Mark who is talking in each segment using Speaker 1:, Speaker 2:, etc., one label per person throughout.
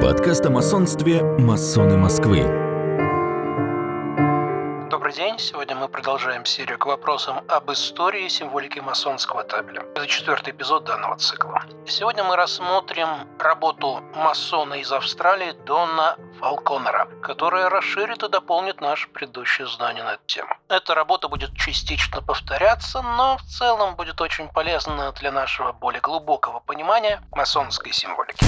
Speaker 1: Подкаст о масонстве «Масоны Москвы».
Speaker 2: Добрый день. Сегодня мы продолжаем серию к вопросам об истории и символике масонского табеля. Это четвертый эпизод данного цикла. Сегодня мы рассмотрим работу масона из Австралии Дона Фалконера, которая расширит и дополнит наши предыдущие знания на эту тему. Эта работа будет частично повторяться, но в целом будет очень полезна для нашего более глубокого понимания масонской символики.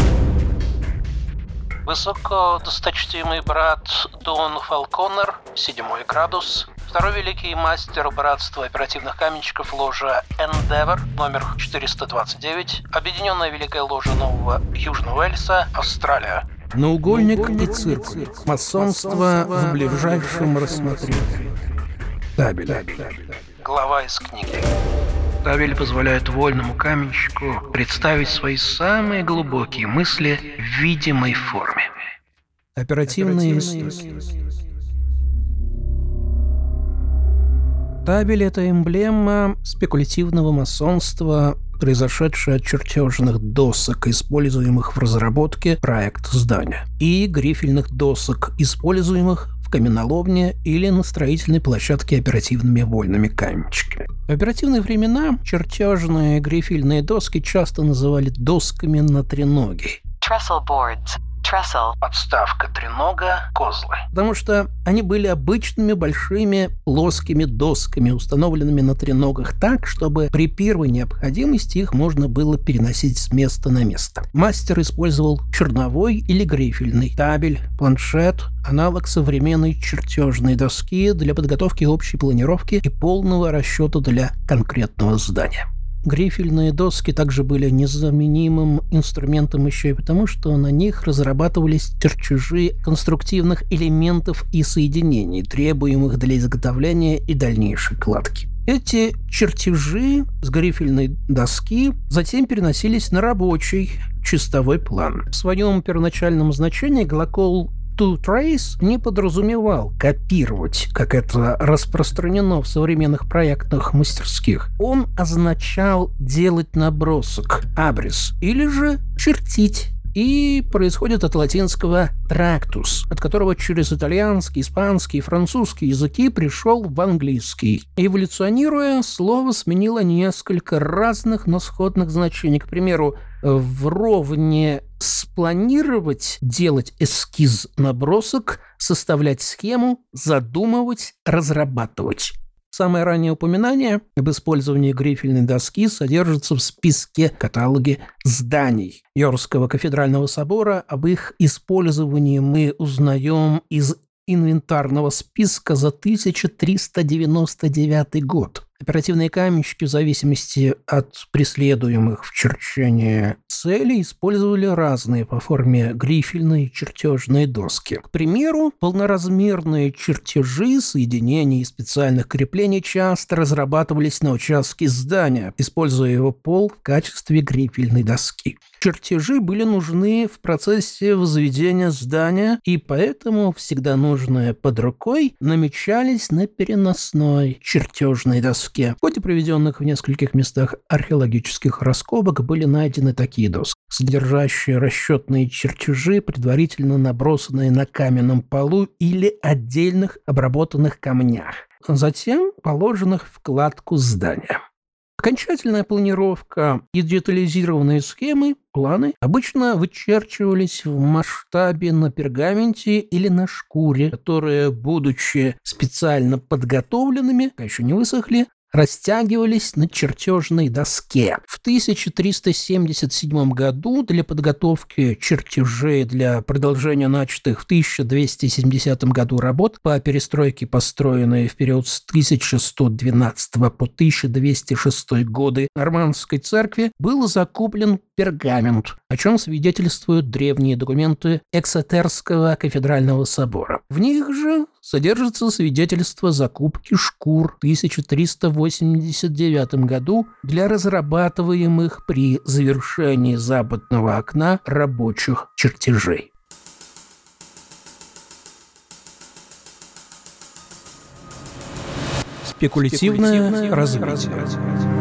Speaker 2: Высокодосточтимый брат Дон Фалконер, седьмой градус, Второй великий мастер братства оперативных каменщиков ложа Endeavor, номер 429, Объединенная Великая Ложа Нового Южного Уэльса, Австралия.
Speaker 3: Наугольник и цирк. Масонство в ближайшем рассмотрении. Табель.
Speaker 2: Глава из книги. Табель позволяет вольному каменщику представить свои самые глубокие мысли в видимой форме.
Speaker 3: Оперативные истоки. Табель – это эмблема спекулятивного масонства, произошедшая от чертежных досок, используемых в разработке проекта здания, и грифельных досок, используемых каменоломне или на строительной площадке оперативными вольными каменщиками. В оперативные времена чертежные грифельные доски часто называли досками на треноги.
Speaker 2: Trestle boards trestle. Подставка тренога, козлы.
Speaker 3: Потому что они были обычными большими плоскими досками, установленными на треногах так, чтобы при первой необходимости их можно было переносить с места на место. Мастер использовал черновой или грифельный табель, планшет, аналог современной чертежной доски для подготовки общей планировки и полного расчета для конкретного здания. Грифельные доски также были незаменимым инструментом еще и потому, что на них разрабатывались чертежи конструктивных элементов и соединений, требуемых для изготовления и дальнейшей кладки. Эти чертежи с грифельной доски затем переносились на рабочий чистовой план. В своем первоначальном значении глагол to trace не подразумевал копировать, как это распространено в современных проектных мастерских. Он означал делать набросок, абрис, или же чертить и происходит от латинского «tractus», от которого через итальянский, испанский и французский языки пришел в английский. Эволюционируя, слово сменило несколько разных, но сходных значений. К примеру, вровне спланировать, делать эскиз набросок, составлять схему, задумывать, разрабатывать. Самое раннее упоминание об использовании грифельной доски содержится в списке каталоге зданий Йоркского кафедрального собора. Об их использовании мы узнаем из инвентарного списка за 1399 год. Оперативные каменщики в зависимости от преследуемых в черчении целей использовали разные по форме грифельные чертежные доски. К примеру, полноразмерные чертежи соединений и специальных креплений часто разрабатывались на участке здания, используя его пол в качестве грифельной доски. Чертежи были нужны в процессе возведения здания, и поэтому всегда нужные под рукой намечались на переносной чертежной доске. В ходе проведенных в нескольких местах археологических раскопок были найдены такие доски, содержащие расчетные чертежи, предварительно набросанные на каменном полу или отдельных обработанных камнях, затем положенных в кладку здания. Окончательная планировка и детализированные схемы, планы обычно вычерчивались в масштабе на пергаменте или на шкуре, которые, будучи специально подготовленными, еще не высохли, растягивались на чертежной доске. В 1377 году для подготовки чертежей для продолжения начатых в 1270 году работ по перестройке, построенной в период с 1112 по 1206 годы Нормандской церкви, был закуплен пергамент, о чем свидетельствуют древние документы Эксетерского кафедрального собора. В них же содержится свидетельство закупки шкур в 1389 году для разрабатываемых при завершении западного окна рабочих чертежей. Спекулятивное развитие.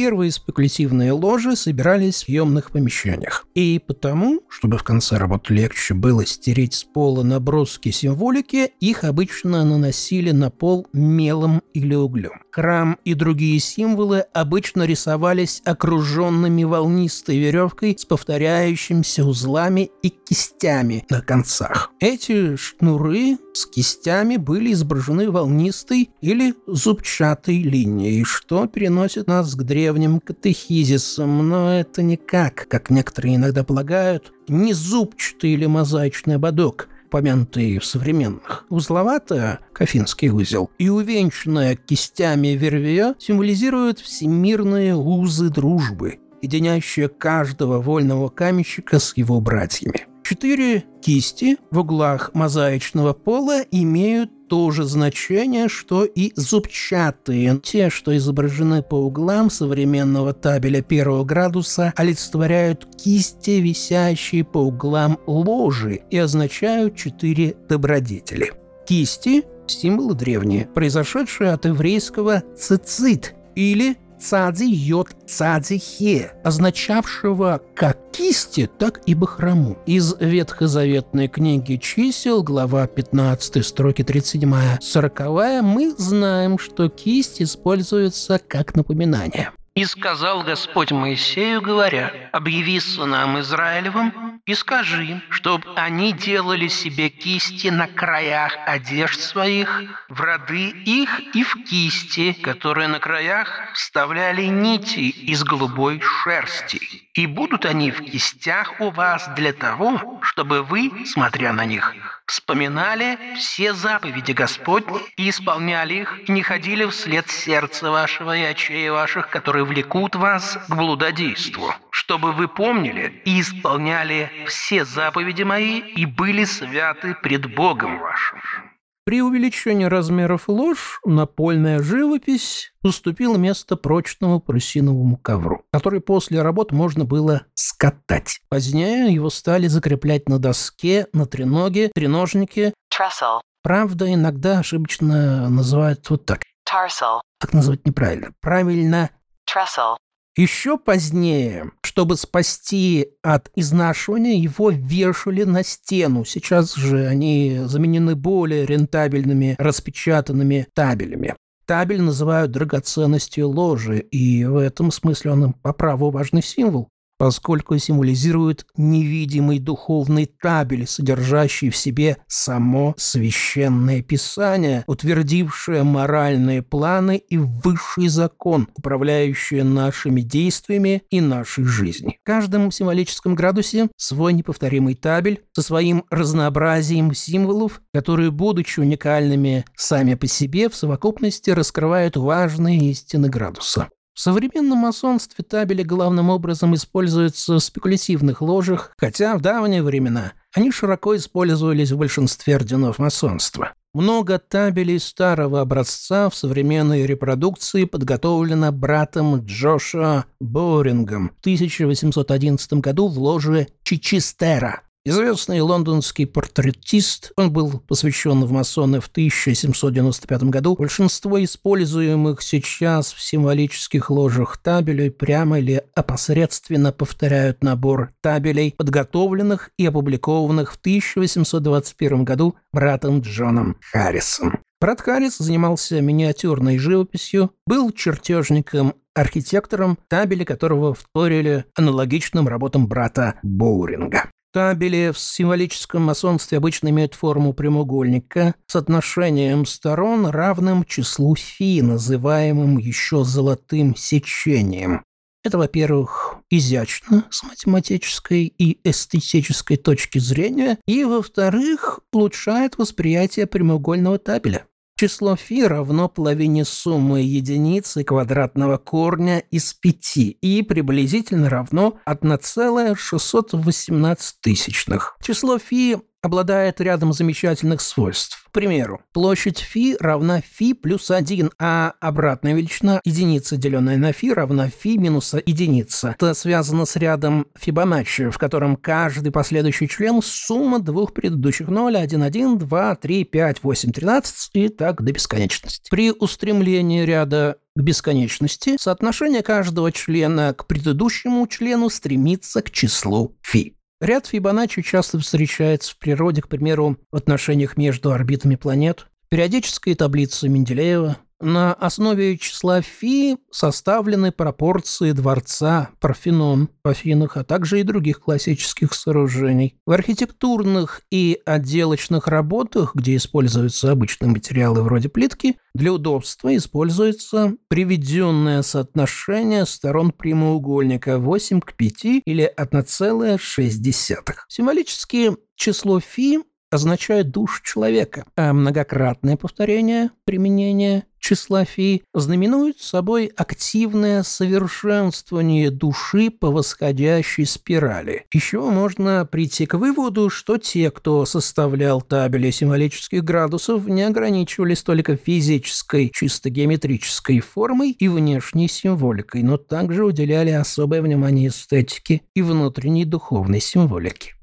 Speaker 3: Первые спекулятивные ложи собирались в съемных помещениях. И потому, чтобы в конце работы легче было стереть с пола наброски символики, их обычно наносили на пол мелом или углем. Храм и другие символы обычно рисовались окруженными волнистой веревкой с повторяющимися узлами и кистями на концах. Эти шнуры с кистями были изображены волнистой или зубчатой линией, что переносит нас к древним катехизисам, но это никак, как некоторые иногда полагают, не зубчатый или мозаичный ободок, помянутый в современных. Узловатая, кофинский узел, и увенчанная кистями вервия символизирует всемирные узы дружбы, единящие каждого вольного каменщика с его братьями. Четыре кисти в углах мозаичного пола имеют то же значение, что и зубчатые. Те, что изображены по углам современного табеля первого градуса, олицетворяют кисти, висящие по углам ложи, и означают четыре добродетели. Кисти – символы древние, произошедшие от еврейского «цицит» или цадзи йод цадзи хе, означавшего как кисти, так и бахрому. Из ветхозаветной книги чисел, глава 15, строки 37-40, мы знаем, что кисть используется как напоминание.
Speaker 2: И сказал Господь Моисею, говоря, «Объяви сынам Израилевым и скажи им, чтобы они делали себе кисти на краях одежд своих, в роды их и в кисти, которые на краях вставляли нити из голубой шерсти. И будут они в кистях у вас для того, чтобы вы, смотря на них, вспоминали все заповеди Господни и исполняли их, и не ходили вслед сердца вашего и очей ваших, которые влекут вас к блудодейству, чтобы вы помнили и исполняли все заповеди мои и были святы пред Богом вашим».
Speaker 3: При увеличении размеров ложь напольная живопись уступила место прочному парусиновому ковру, который после работ можно было скатать. Позднее его стали закреплять на доске, на треноге, треножнике.
Speaker 4: trestle,
Speaker 3: Правда, иногда ошибочно называют вот так.
Speaker 4: tarsal,
Speaker 3: Так назвать неправильно. Правильно
Speaker 4: trestle,
Speaker 3: Еще позднее, чтобы спасти от изнашивания, его вешали на стену. Сейчас же они заменены более рентабельными распечатанными табелями. Табель называют драгоценностью ложи, и в этом смысле он по праву важный символ, поскольку символизирует невидимый духовный табель, содержащий в себе само священное писание, утвердившее моральные планы и высший закон, управляющий нашими действиями и нашей жизнью. В каждом символическом градусе свой неповторимый табель со своим разнообразием символов, которые, будучи уникальными сами по себе, в совокупности раскрывают важные истины градуса. В современном масонстве табели главным образом используются в спекулятивных ложах, хотя в давние времена они широко использовались в большинстве орденов масонства. Много табелей старого образца в современной репродукции подготовлено братом Джоша Борингом в 1811 году в ложе Чичестера. Известный лондонский портретист, он был посвящен в масоны в 1795 году. Большинство используемых сейчас в символических ложах табелей прямо или опосредственно повторяют набор табелей, подготовленных и опубликованных в 1821 году братом Джоном Харрисом. Брат Харрис занимался миниатюрной живописью, был чертежником-архитектором, табели которого вторили аналогичным работам брата Боуринга. Табели в символическом масонстве обычно имеют форму прямоугольника с отношением сторон, равным числу фи, называемым еще золотым сечением. Это, во-первых, изящно с математической и эстетической точки зрения, и, во-вторых, улучшает восприятие прямоугольного табеля. Число фи равно половине суммы единицы квадратного корня из пяти и приблизительно равно 1,618 тысячных. Число фи обладает рядом замечательных свойств. К примеру, площадь φ равна φ плюс 1, а обратная величина единица, деленная на φ, равна φ минус единица. Это связано с рядом Фибоначчи, в котором каждый последующий член – сумма двух предыдущих 0, 1, 1, 2, 3, 5, 8, 13 и так до бесконечности. При устремлении ряда к бесконечности, соотношение каждого члена к предыдущему члену стремится к числу φ. Ряд Фибоначчи часто встречается в природе, к примеру, в отношениях между орбитами планет, периодической таблице Менделеева, на основе числа фи составлены пропорции дворца Парфенон в Афинах, а также и других классических сооружений. В архитектурных и отделочных работах, где используются обычные материалы вроде плитки, для удобства используется приведенное соотношение сторон прямоугольника 8 к 5 или 1,6. Символически число фи означает душу человека, а многократное повторение применения фи знаменует собой активное совершенствование души по восходящей спирали. Еще можно прийти к выводу, что те, кто составлял табели символических градусов, не ограничивались только физической, чисто геометрической формой и внешней символикой, но также уделяли особое внимание эстетике и внутренней духовной символике.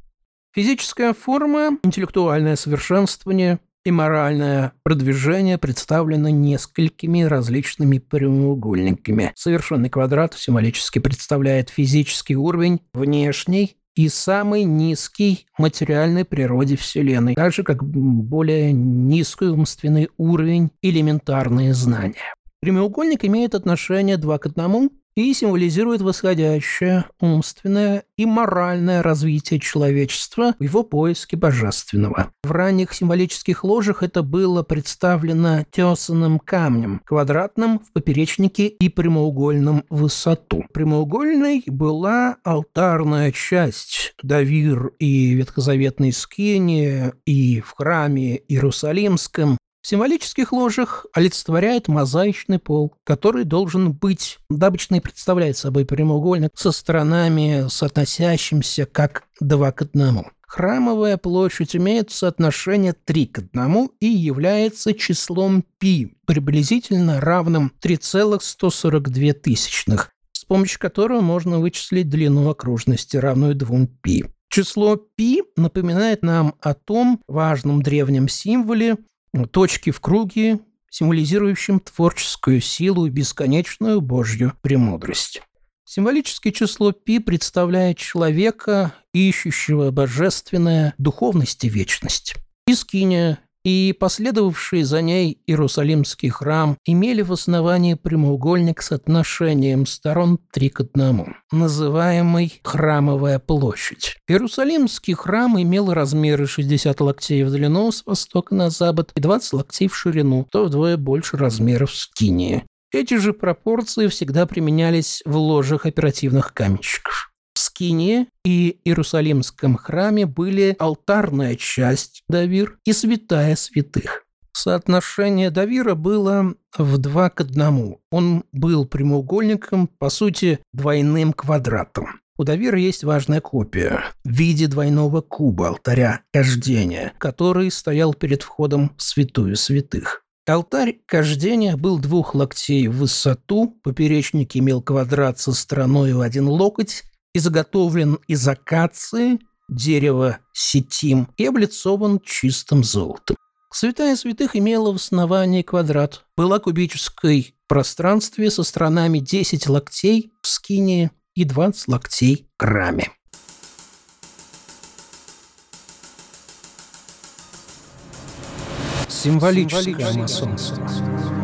Speaker 3: Физическая форма, интеллектуальное совершенствование и моральное продвижение представлены несколькими различными прямоугольниками. Совершенный квадрат символически представляет физический уровень внешний и самый низкий материальной природе Вселенной, так же как более низкий умственный уровень элементарные знания. Прямоугольник имеет отношение 2 к 1 и символизирует восходящее умственное и моральное развитие человечества в его поиске божественного. В ранних символических ложах это было представлено тесанным камнем, квадратным в поперечнике и прямоугольным в высоту. Прямоугольной была алтарная часть Давир и ветхозаветной скини, и в храме Иерусалимском, в символических ложах олицетворяет мозаичный пол, который должен быть, обычно и представляет собой прямоугольник со сторонами, соотносящимся как два к одному. Храмовая площадь имеет соотношение 3 к 1 и является числом π, приблизительно равным 3,142 тысячных, с помощью которого можно вычислить длину окружности, равную 2 π. Число π напоминает нам о том важном древнем символе, точки в круге, символизирующем творческую силу и бесконечную Божью премудрость. Символическое число пи представляет человека, ищущего божественное духовность и вечность. Искиния и последовавший за ней Иерусалимский храм имели в основании прямоугольник с отношением сторон 3 к 1, называемый Храмовая площадь. Иерусалимский храм имел размеры 60 локтей в длину с востока на запад и 20 локтей в ширину, то вдвое больше размеров скинии. Эти же пропорции всегда применялись в ложах оперативных каменщиков. Скине и Иерусалимском храме были алтарная часть Давир и святая святых. Соотношение Давира было в два к одному. Он был прямоугольником, по сути, двойным квадратом. У Давира есть важная копия в виде двойного куба алтаря кождения, который стоял перед входом в святую святых. Алтарь кождения был двух локтей в высоту, поперечник имел квадрат со стороной в один локоть и заготовлен из акации, дерева сетим и облицован чистым золотом. Святая святых имела в основании квадрат, была кубической пространстве со сторонами 10 локтей в скине и 20 локтей в раме. Символическое масонство.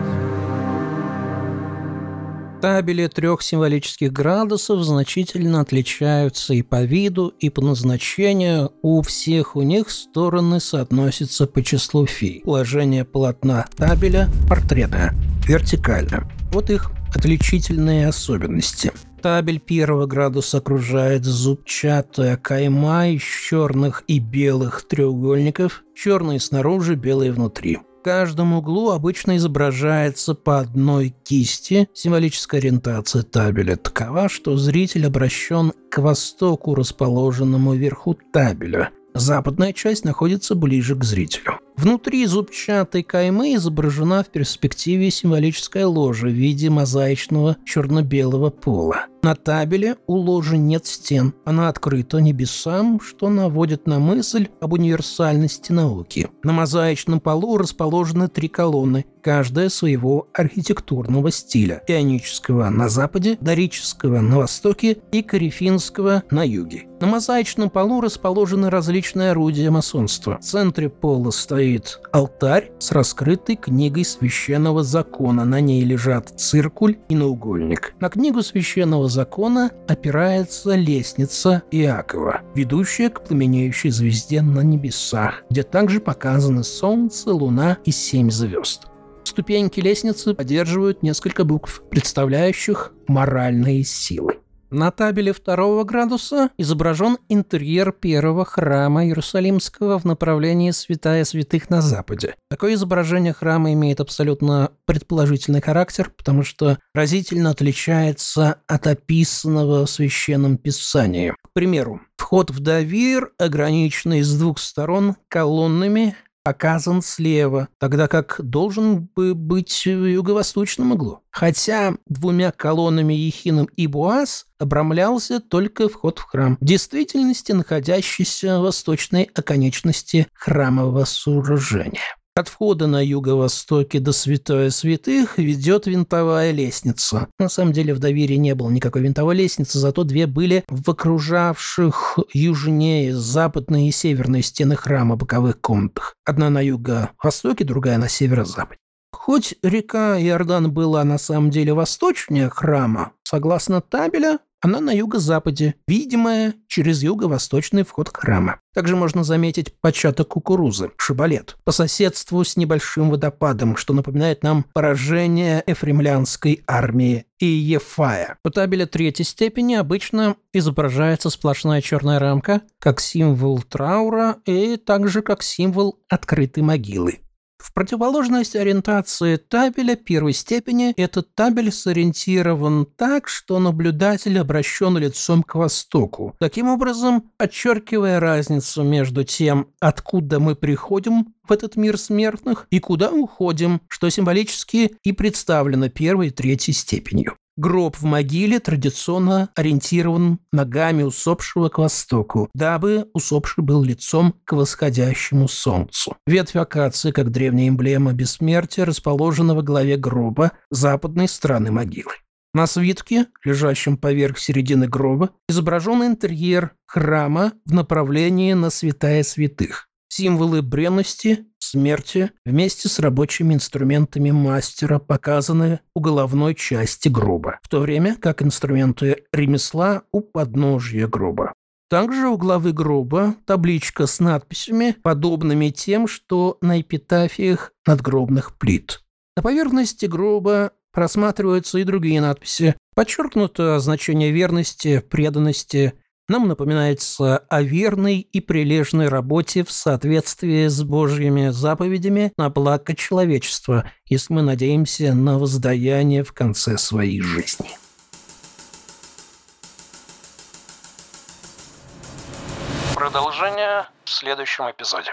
Speaker 3: Табели трех символических градусов значительно отличаются и по виду, и по назначению. У всех у них стороны соотносятся по числу фи. Положение полотна табеля портретное, вертикально. Вот их отличительные особенности. Табель первого градуса окружает зубчатая кайма из черных и белых треугольников, черные снаружи, белые внутри каждом углу обычно изображается по одной кисти. Символическая ориентация табеля такова, что зритель обращен к востоку, расположенному вверху табеля. Западная часть находится ближе к зрителю. Внутри зубчатой каймы изображена в перспективе символическая ложа в виде мозаичного черно-белого пола. На табеле у ложи нет стен, она открыта небесам, что наводит на мысль об универсальности науки. На мозаичном полу расположены три колонны, каждая своего архитектурного стиля – ионического на западе, дорического на востоке и корифинского на юге. На мозаичном полу расположены различные орудия масонства. В центре пола стоит алтарь с раскрытой книгой священного закона. На ней лежат циркуль и наугольник. На книгу священного закона опирается лестница Иакова, ведущая к пламенеющей звезде на небесах, где также показаны солнце, луна и семь звезд. Ступеньки лестницы поддерживают несколько букв, представляющих моральные силы. На табеле второго градуса изображен интерьер первого храма Иерусалимского в направлении Святая Святых на западе. Такое изображение храма имеет абсолютно предположительный характер, потому что разительно отличается от описанного в Священном Писании. К примеру, вход в Давир, ограниченный с двух сторон колоннами, показан слева, тогда как должен бы быть в юго-восточном углу. Хотя двумя колоннами Ехином и Буаз обрамлялся только вход в храм, в действительности находящийся в восточной оконечности храмового сооружения. От входа на юго-востоке до Святое Святых ведет винтовая лестница. На самом деле в доверии не было никакой винтовой лестницы, зато две были в окружавших южнее западной и северной стены храма боковых комнатах. Одна на юго-востоке, другая на северо-западе. Хоть река Иордан была на самом деле восточнее храма, согласно табеля, она на юго-западе, видимая через юго-восточный вход храма. Также можно заметить початок кукурузы, шибалет, по соседству с небольшим водопадом, что напоминает нам поражение эфремлянской армии и Ефая. У табеля третьей степени обычно изображается сплошная черная рамка, как символ траура и также как символ открытой могилы. В противоположность ориентации табеля первой степени, этот табель сориентирован так, что наблюдатель обращен лицом к востоку, таким образом подчеркивая разницу между тем, откуда мы приходим в этот мир смертных и куда уходим, что символически и представлено первой и третьей степенью. Гроб в могиле традиционно ориентирован ногами усопшего к востоку, дабы усопший был лицом к восходящему солнцу. Ветвь акации, как древняя эмблема бессмертия, расположена во главе гроба западной стороны могилы. На свитке, лежащем поверх середины гроба, изображен интерьер храма в направлении на святая святых. Символы бренности, смерти вместе с рабочими инструментами мастера показаны у головной части гроба, в то время как инструменты ремесла у подножия гроба. Также у главы гроба табличка с надписями, подобными тем, что на эпитафиях надгробных плит. На поверхности гроба просматриваются и другие надписи. Подчеркнуто значение верности, преданности, нам напоминается о верной и прилежной работе в соответствии с Божьими заповедями на благо человечества, если мы надеемся на воздаяние в конце своей жизни.
Speaker 2: Продолжение в следующем эпизоде.